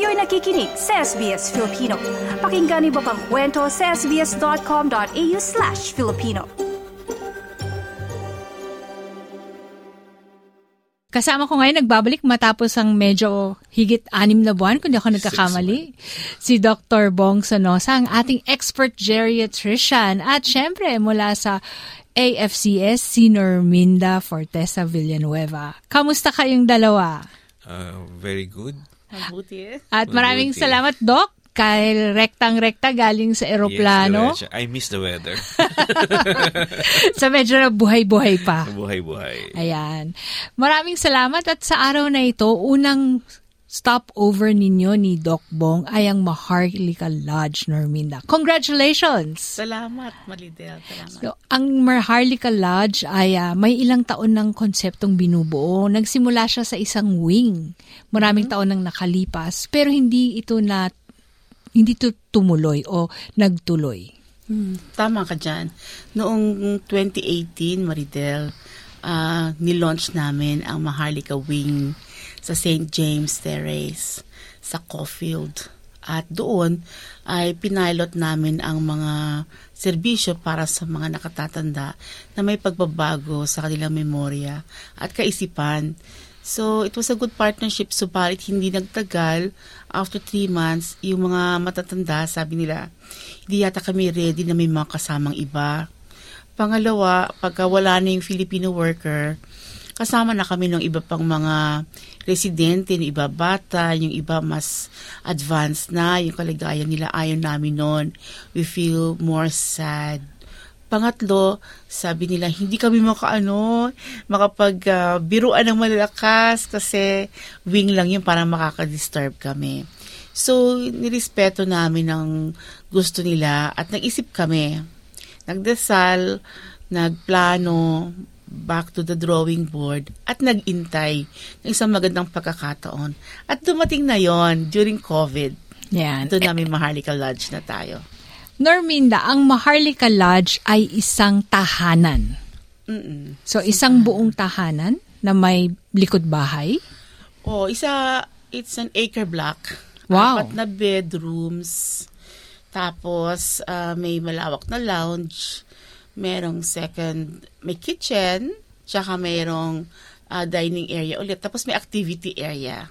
Kayo'y nakikinig sa SBS Filipino. Pakinggan niyo pa ang kwento sa sbs.com.au slash Filipino. Kasama ko ngayon nagbabalik matapos ang medyo higit anim na buwan, kung di ako nagkakamali. Si Dr. Bong Sonosa, ang ating expert geriatrician. At syempre, mula sa AFCS, si Norminda Fortesa Villanueva. Kamusta kayong dalawa? Uh, very good. Mabuti. At maraming Mabuti. salamat, Doc. Kahit rektang-rekta galing sa eroplano. Yes. I miss the weather. sa medyo na buhay-buhay pa. Buhay-buhay. Ayan. Maraming salamat at sa araw na ito, unang stopover ninyo ni Doc Bong ay ang Maharlika Lodge, Norminda. Congratulations! Salamat, Malidel. Salamat. So, ang Maharlika Lodge ay ah, may ilang taon ng konseptong binubuo. Nagsimula siya sa isang wing. Maraming taon nang nakalipas, pero hindi ito na hindi ito tumuloy o nagtuloy. Hmm, tama ka dyan. Noong 2018, Maridel, ah, nilaunch namin ang Maharlika Wing sa St. James Terrace sa Caulfield. At doon ay pinilot namin ang mga serbisyo para sa mga nakatatanda na may pagbabago sa kanilang memorya at kaisipan. So, it was a good partnership. Subalit, hindi nagtagal. After three months, yung mga matatanda, sabi nila, hindi yata kami ready na may mga kasamang iba. Pangalawa, pagka wala na yung Filipino worker, kasama na kami ng iba pang mga residente, yung iba bata, yung iba mas advanced na, yung kaligayan nila ayaw namin noon. We feel more sad. Pangatlo, sabi nila, hindi kami makaano, makapag ah, biruan ng malalakas kasi wing lang yun para makaka-disturb kami. So, nirespeto namin ang gusto nila at nag-isip kami. Nagdasal, nagplano, back to the drawing board at nag-intay ng isang magandang pagkakataon. At dumating na yon during COVID. Yan. Ito namin Maharlika Lodge na tayo. Norminda, ang Maharlika Lodge ay isang tahanan. Mm-mm. So, isang buong tahanan na may likod bahay. Oh, isa, it's an acre block. Wow. Apat na bedrooms. Tapos, ah, may malawak na lounge. Merong second, may kitchen. Tsaka merong ah, dining area ulit. Tapos may activity area.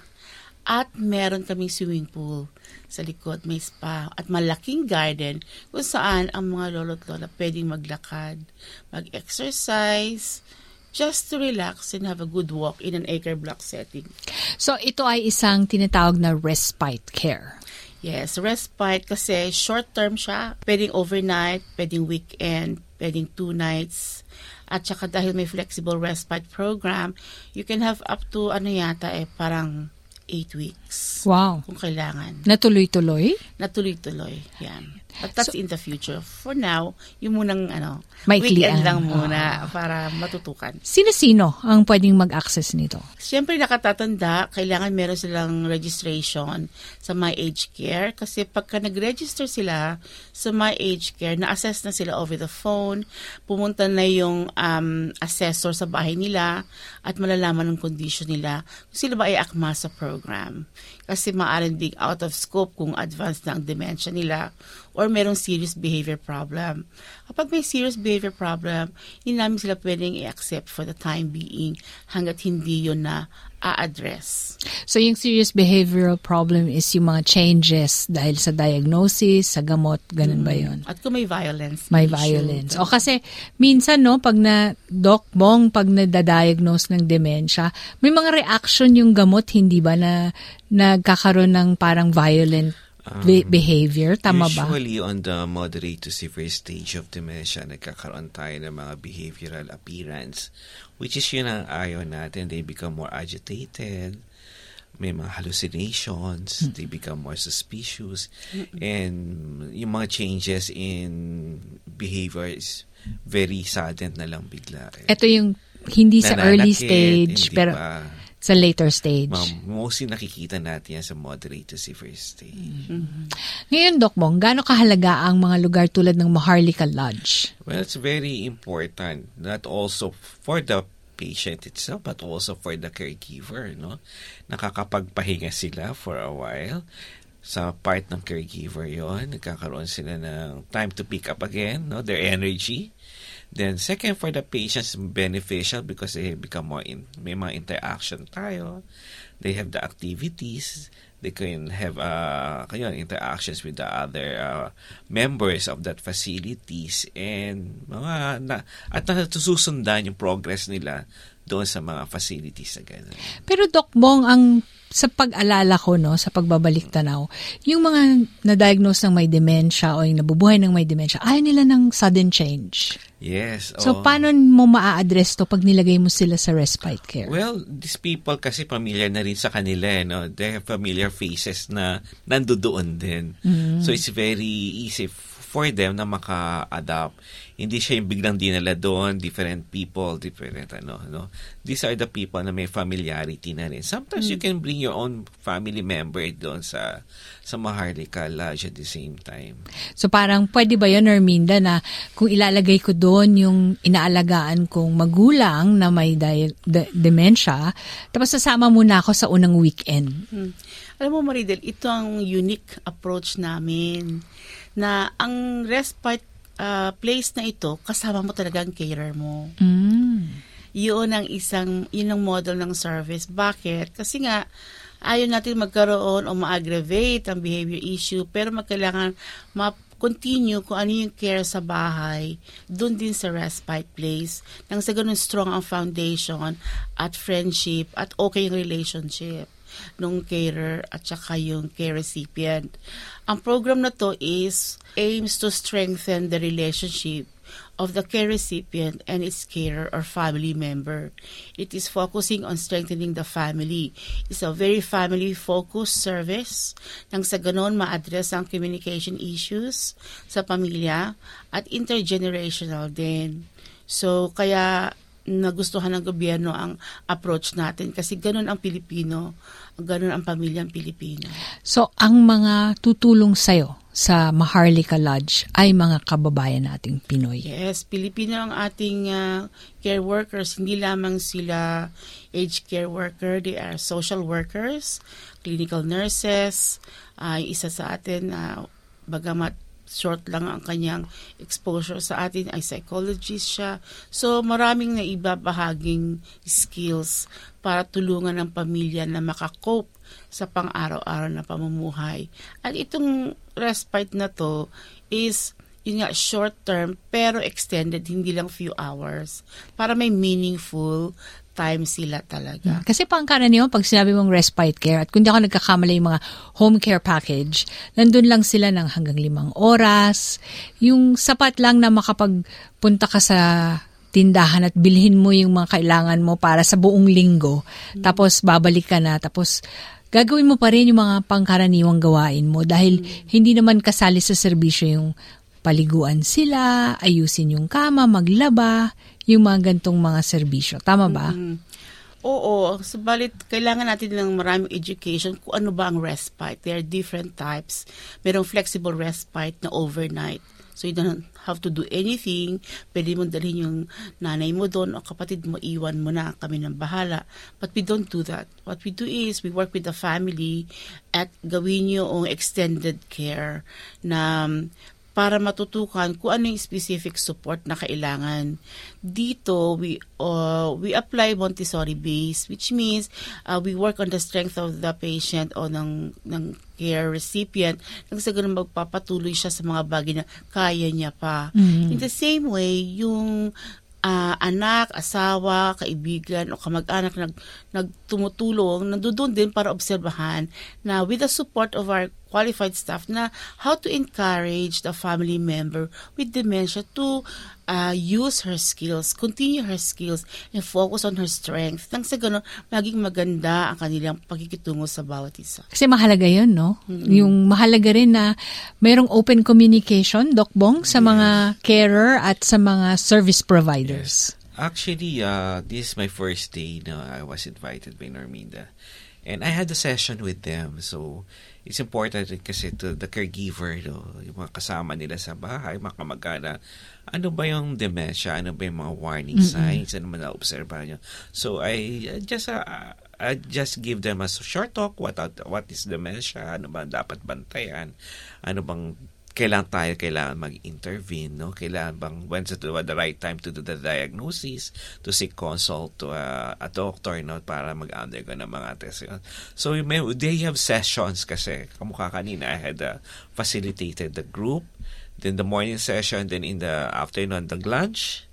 At meron kaming swimming pool sa likod. May spa. At malaking garden kung saan ang mga lolo't lola pwedeng maglakad, mag-exercise, just to relax and have a good walk in an acre block setting. So, ito ay isang tinatawag na respite care. Yes, respite kasi short term siya. Pwedeng overnight, pwedeng weekend, pwedeng two nights. At saka dahil may flexible respite program, you can have up to ano yata eh, parang eight weeks. Wow. Kung kailangan. Natuloy-tuloy? Natuloy-tuloy. Yan. But that's in the future. For now, yung munang ano, Maiklian. weekend lang muna para matutukan. Sino-sino ang pwedeng mag-access nito? Siyempre nakatatanda, kailangan meron silang registration sa My Age Care kasi pagka nag-register sila sa My Age Care, na-assess na sila over the phone, pumunta na yung um, assessor sa bahay nila at malalaman ang condition nila kung sila ba ay akma sa program. Kasi maaaring ding out of scope kung advanced na ang dementia nila or merong serious behavior problem. Kapag may serious behavior problem, hindi namin sila pwedeng i-accept for the time being hanggat hindi yun na a-address. So, yung serious behavioral problem is yung mga changes dahil sa diagnosis, sa gamot, ganun ba yun? At kung may violence. May issue, violence. O kasi, minsan, no, pag na, Doc Bong, pag na-diagnose ng dementia, may mga reaction yung gamot, hindi ba, na nagkakaroon ng parang violent be- behavior? Tama ba? Usually on the moderate to severe stage of dementia, nagkakaroon tayo ng mga behavioral appearance, which is yun ang ayaw natin. They become more agitated, may mga hallucinations, they become more suspicious, and yung mga changes in behavior is very sudden na lang bigla. eh. Ito yung hindi sa early Nananakit, stage, pero pa- sa later stage. Ma'am, mostly nakikita natin yan sa moderate to severe stage. Ngayon, Doc Bong, gaano kahalaga ang mga lugar tulad ng Maharlika Lodge? Well, it's very important. Not also for the patient itself but also for the caregiver, no? Nakakapagpahinga sila for a while sa part ng caregiver yon nagkakaroon sila ng time to pick up again no their energy then second for the patients beneficial because they become more in may mga interaction tayo. They have the activities. They can have uh kayo interactions with the other uh, members of that facilities. And mga na, at natususundan yung progress nila doon sa mga facilities na gano'n. Pero Doc Bong, ang sa pag-alala ko, no, sa pagbabalik tanaw, yung mga na-diagnose ng may dementia o yung nabubuhay ng may dementia, ayaw nila ng sudden change. Yes. So, oo. paano mo maa-address to pag nilagay mo sila sa respite care? Well, these people kasi familiar na rin sa kanila, eh, no? They have familiar faces na nandoon din. So, it's very easy for them na maka-adapt. Hindi siya yung biglang dinala doon, different people, different ano, no? These are the people na may familiarity na rin. Sometimes you can bring your own family member doon sa sa Maharlika Lodge at the same time. So parang pwede ba yun, Erminda, na kung ilalagay ko doon yung inaalagaan kong magulang na may di- de- dementia, tapos sasama muna ako sa unang weekend. Hmm. Alam mo, Maridel, ito ang unique approach namin na ang respite uh, place na ito, kasama mo talaga ang carer mo. Mm. Yun ang isang, yun ang model ng service. Bakit? Kasi nga, ayaw natin magkaroon o ma-aggravate ang behavior issue, pero magkailangan ma-continue kung ano yung care sa bahay, doon din sa respite place, nang sa ganun strong ang foundation at friendship at okay yung relationship nung carer at saka yung care recipient. Ang program na to is aims to strengthen the relationship of the care recipient and its carer or family member. It is focusing on strengthening the family. It's a very family-focused service nang sa ganon ma-address ang communication issues sa pamilya at intergenerational din. So, kaya nagustuhan ng gobyerno ang approach natin kasi ganun ang Pilipino, ganun ang pamilyang Pilipino. So, ang mga tutulong sa'yo sa Maharlika Lodge ay mga kababayan nating Pinoy. Yes, Pilipino ang ating uh, care workers. Hindi lamang sila aged care worker, they are social workers, clinical nurses, ay uh, isa sa atin, uh, bagamat short lang ang kanyang exposure sa atin ay psychologist siya. So maraming na ibabahaging skills para tulungan ng pamilya na makakope sa pang-araw-araw na pamumuhay. At itong respite na to is yun nga, short term pero extended, hindi lang few hours para may meaningful time sila talaga. Kasi pangkaraniwan, pag sinabi mong respite care, at kung di ako nagkakamali yung mga home care package, nandun lang sila ng hanggang limang oras. Yung sapat lang na makapagpunta ka sa tindahan at bilhin mo yung mga kailangan mo para sa buong linggo. Mm. Tapos babalik ka na. Tapos gagawin mo pa rin yung mga pangkaraniwang gawain mo dahil mm. hindi naman kasali sa serbisyo yung paliguan sila, ayusin yung kama, maglaba, yung mga gantong mga serbisyo. Tama ba? Mm-hmm. Oo, subalit kailangan natin ng maraming education kung ano ba ang respite. There are different types. Merong flexible respite na overnight. So you don't have to do anything. Pwede mo dalhin yung nanay mo doon o kapatid mo, iwan mo na kami ng bahala. But we don't do that. What we do is we work with the family at gawin yung extended care na para matutukan kung ano yung specific support na kailangan. Dito, we uh, we apply Montessori base, which means uh, we work on the strength of the patient o ng, ng care recipient nang sa ganun magpapatuloy siya sa mga bagay na kaya niya pa. Mm-hmm. In the same way, yung uh, anak, asawa, kaibigan o kamag-anak nag, nagtumutulong, nandoon din para obserbahan na with the support of our qualified staff na how to encourage the family member with dementia to uh, use her skills, continue her skills, and focus on her strength. Nang sa ganun, maging maganda ang kanilang pagkikitungo sa bawat isa. Kasi mahalaga yun, no? Mm-hmm. Yung mahalaga rin na mayroong open communication, Doc Bong, sa yes. mga carer at sa mga service providers. Yes. Actually, uh, this is my first day na I was invited by Norminda. And I had a session with them. So, it's important rin kasi to the caregiver, no, yung mga kasama nila sa bahay, mga kamag-ana, ano ba yung dementia? Ano ba yung mga warning signs? Ano man na-obserbahan nyo? So, I just, uh, I just give them a short talk. What, what is dementia? Ano ba dapat bantayan? Ano bang kailangan tayo kailangan mag-intervene, no? Kailangan bang when's the, the right time to do the diagnosis, to seek consult to a, a doctor, no? Para mag-undergo ng mga tests. So, may, they have sessions kasi, kamukha kanina, I had uh, facilitated the group, then the morning session, then in the afternoon, the lunch,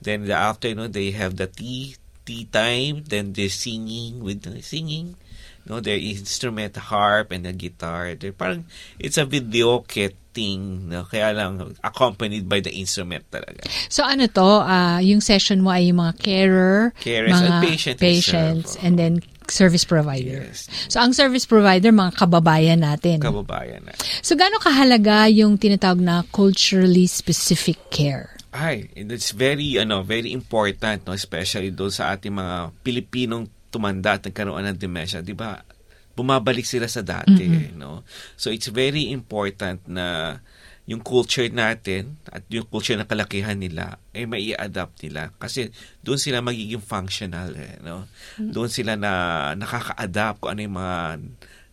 then in the afternoon, they have the tea, tea time, then the singing with the singing, no, their instrument, harp and the guitar. They're parang, it's a video kit thing, no? kaya lang accompanied by the instrument talaga. So ano to, ah, yung session mo ay yung mga carer, Carers mga and patient patients, and then service provider. Yes. So ang service provider, mga kababayan natin. Kababayan na. so gaano kahalaga yung tinatawag na culturally specific care? Ay, it's very, ano, very important, no? especially doon sa ating mga Pilipinong tumanda at nagkaroon ng dementia. Di ba, bumabalik sila sa dati. No? So it's very important na yung culture natin at yung culture na kalakihan nila ay mai adapt nila kasi doon sila magiging functional eh, no doon sila na nakaka-adapt kung ano yung mga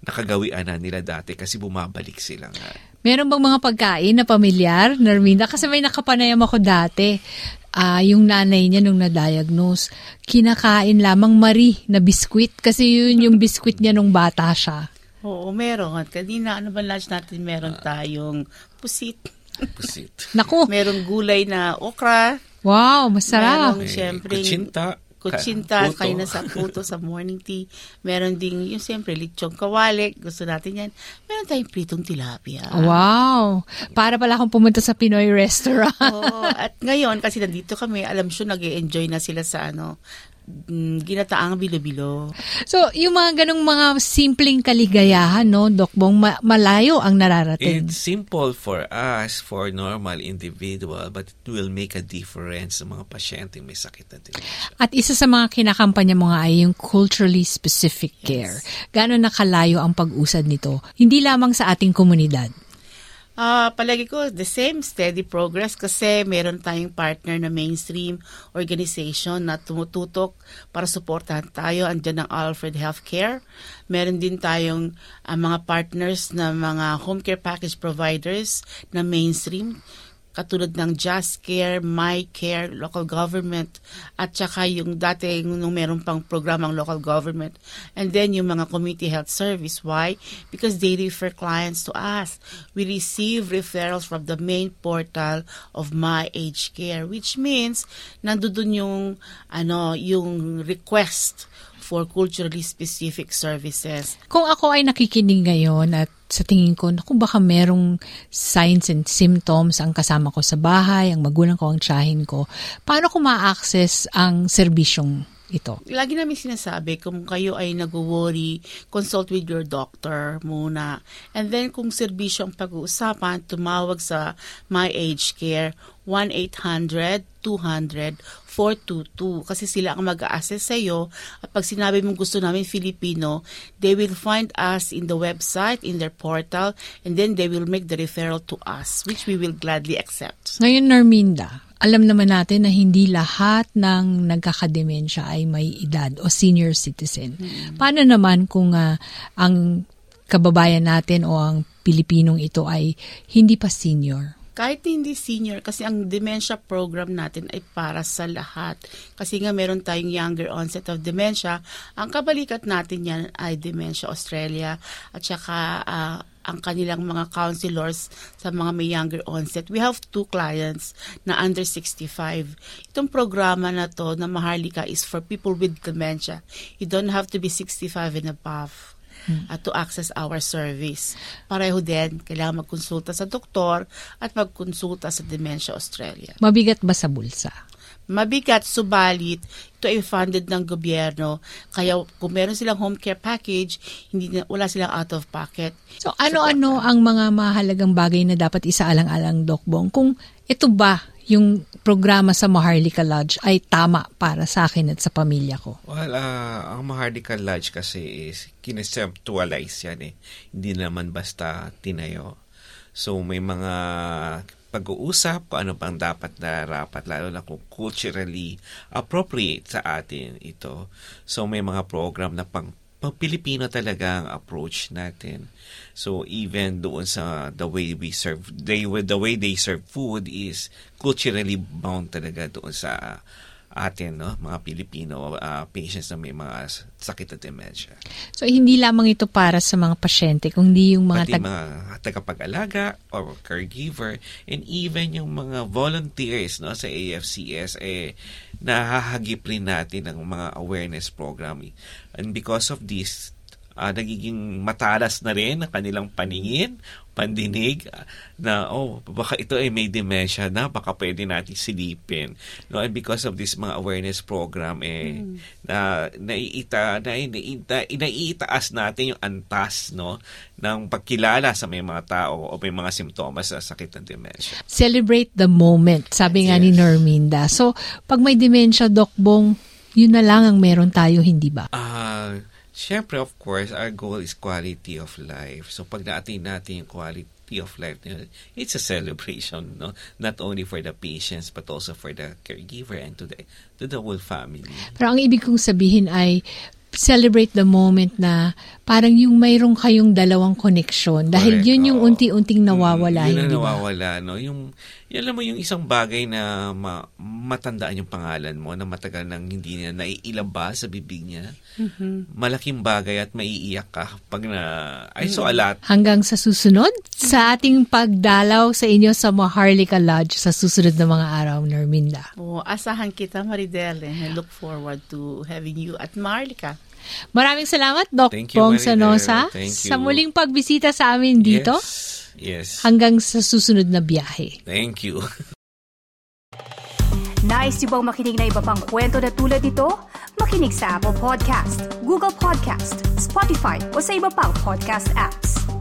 nakagawian na nila dati kasi bumabalik sila nga Meron bang mga pagkain na pamilyar, Narminda? Kasi may nakapanayam ako dati. Ah, yung nanay niya nung na-diagnose, kinakain lamang Marie na biskwit kasi yun yung biskwit niya nung bata siya. Oo, meron. Kanina, ano ba lunch natin? Meron Ah. tayong pusit. pusit Naku, Meron gulay na okra. wow, masarap. Meron, May siyempre, kutsinta kutsinta, puto. kayo na sa puto sa morning tea. Meron ding, yung siyempre, lechong kawali. Gusto natin yan. Meron tayong pritong tilapia. Wow. Para pala akong pumunta sa Pinoy restaurant. Oo, at ngayon, kasi nandito kami, alam siya, nag enjoy na sila sa ano, mm, ginataang bilo-bilo. So, yung mga ganong mga simpleng kaligayahan, no, Doc Bong, ma- malayo ang nararating. It's simple for us, for normal individual, but it will make a difference sa mga pasyente may sakit na dementia. At isa sa mga kinakampanya mo nga ay yung culturally specific care. Gano'n nakalayo ang pag-usad nito? Hindi lamang sa ating komunidad. Ah, palagi ko the same steady progress kasi meron tayong partner na mainstream organization na tumututok para suportahan tayo. Andiyan ang Alfred Healthcare. Meron din tayong ah, mga partners na mga home care package providers na mainstream katulad ng Just Care, My Care, local government, at saka yung dati nung meron pang programang local government. And then yung mga community health service. Why? Because they refer clients to us. We receive referrals from the main portal of My Age Care, which means nandoon yung ano yung request for culturally specific services. Kung ako ay nakikinig ngayon at sa tingin ko, naku baka merong signs and symptoms ang kasama ko sa bahay, ang magulang ko, ang tiyahin ko, paano ko ma-access ang serbisyong ito? lagi namin sinasabi, kung kayo ay nag-worry, consult with your doctor muna. And then, kung serbisyo ang pag-uusapan, tumawag sa My Age Care, 1-800-200-422. Kasi sila ang mag-a-assess sa'yo. At pag sinabi mong gusto namin Filipino, they will find us in the website, in their portal, and then they will make the referral to us, which we will gladly accept. Ngayon, Narminda, alam naman natin na hindi lahat ng nagkakademensya ay may edad o senior citizen. Paano naman kung ah, ang kababayan natin o ang Pilipinong ito ay hindi pa senior? kahit hindi senior, kasi ang dementia program natin ay para sa lahat. Kasi nga meron tayong younger onset of dementia. Ang kabalikat natin yan ay Dementia Australia at saka ah, ang kanilang mga counselors sa mga may younger onset. We have two clients na under 65. Itong programa na to na Maharlika is for people with dementia. You don't have to be 65 and above at to access our service. Pareho din, kailangan magkonsulta sa doktor at magkonsulta sa Dementia Australia. Mabigat ba sa bulsa? Mabigat, subalit, ito ay funded ng gobyerno. Kaya kung meron silang home care package, hindi na, wala silang out of pocket. So ano-ano ang mga mahalagang bagay na dapat isaalang-alang, Doc Bong? Kung ito ba yung programa sa Maharlika Lodge ay tama para sa akin at sa pamilya ko? Well, uh, ang Maharlika Lodge kasi is kineseptualize yan eh. Hindi naman basta tinayo. So may mga pag-uusap kung ano pang dapat na rapat, lalo na kung culturally appropriate sa atin ito. So may mga program na pang pang Pilipino talaga ang approach natin. So even doon sa the way we serve, they, the way they serve food is culturally bound talaga doon sa atin, no? mga Pilipino uh, patients na may mga sakit at dementia. So, hindi lamang ito para sa mga pasyente, kundi yung mga... Pati tag- mga tagapag-alaga or caregiver and even yung mga volunteers no, sa AFCS, eh, nahahagip rin natin ng mga awareness program. And because of this, uh, nagiging matalas na rin ang kanilang paningin, pandinig na oh baka ito ay may dementia na baka pwede natin silipin no and because of this mga awareness program eh mm. na naiita na, na, naiitaas natin yung antas no ng pagkilala sa may mga tao o may mga simptomas sa sakit ng dementia celebrate the moment sabi yes. nga ni Norminda so pag may dementia doc bong yun na lang ang meron tayo hindi ba ah uh, Siyempre, of course, our goal is quality of life. So, pag na-attain natin yung quality of life, it's a celebration, no? Not only for the patients, but also for the caregiver and to the, to the whole family. Pero ang ibig kong sabihin ay, celebrate the moment na parang yung mayroong kayong dalawang connection dahil Correct, yun yung oh. unti-unting nawawala mm, yun hindi nawawala ba? no yung yan alam mo yung isang bagay na ma, matandaan yung pangalan mo na matagal nang hindi niya naiilabas sa bibig niya. Mm-hmm. malaking bagay at maiiyak ka pag na I saw a lot hanggang sa susunod sa ating pagdalaw sa inyo sa Maharlika Lodge sa susunod na mga araw Norminda oh, asahan kita Maridel and I look forward to having you at Maharlika. Maraming salamat, Doc Thank you, Bong Sanosa, sa muling pagbisita sa amin dito. Yes. Yes. Hanggang sa susunod na biyahe. Thank you. Nice yung bang makinig na iba pang kwento na tulad ito? Makinig sa Apple Podcast, Google Podcast, Spotify o sa iba pang podcast apps.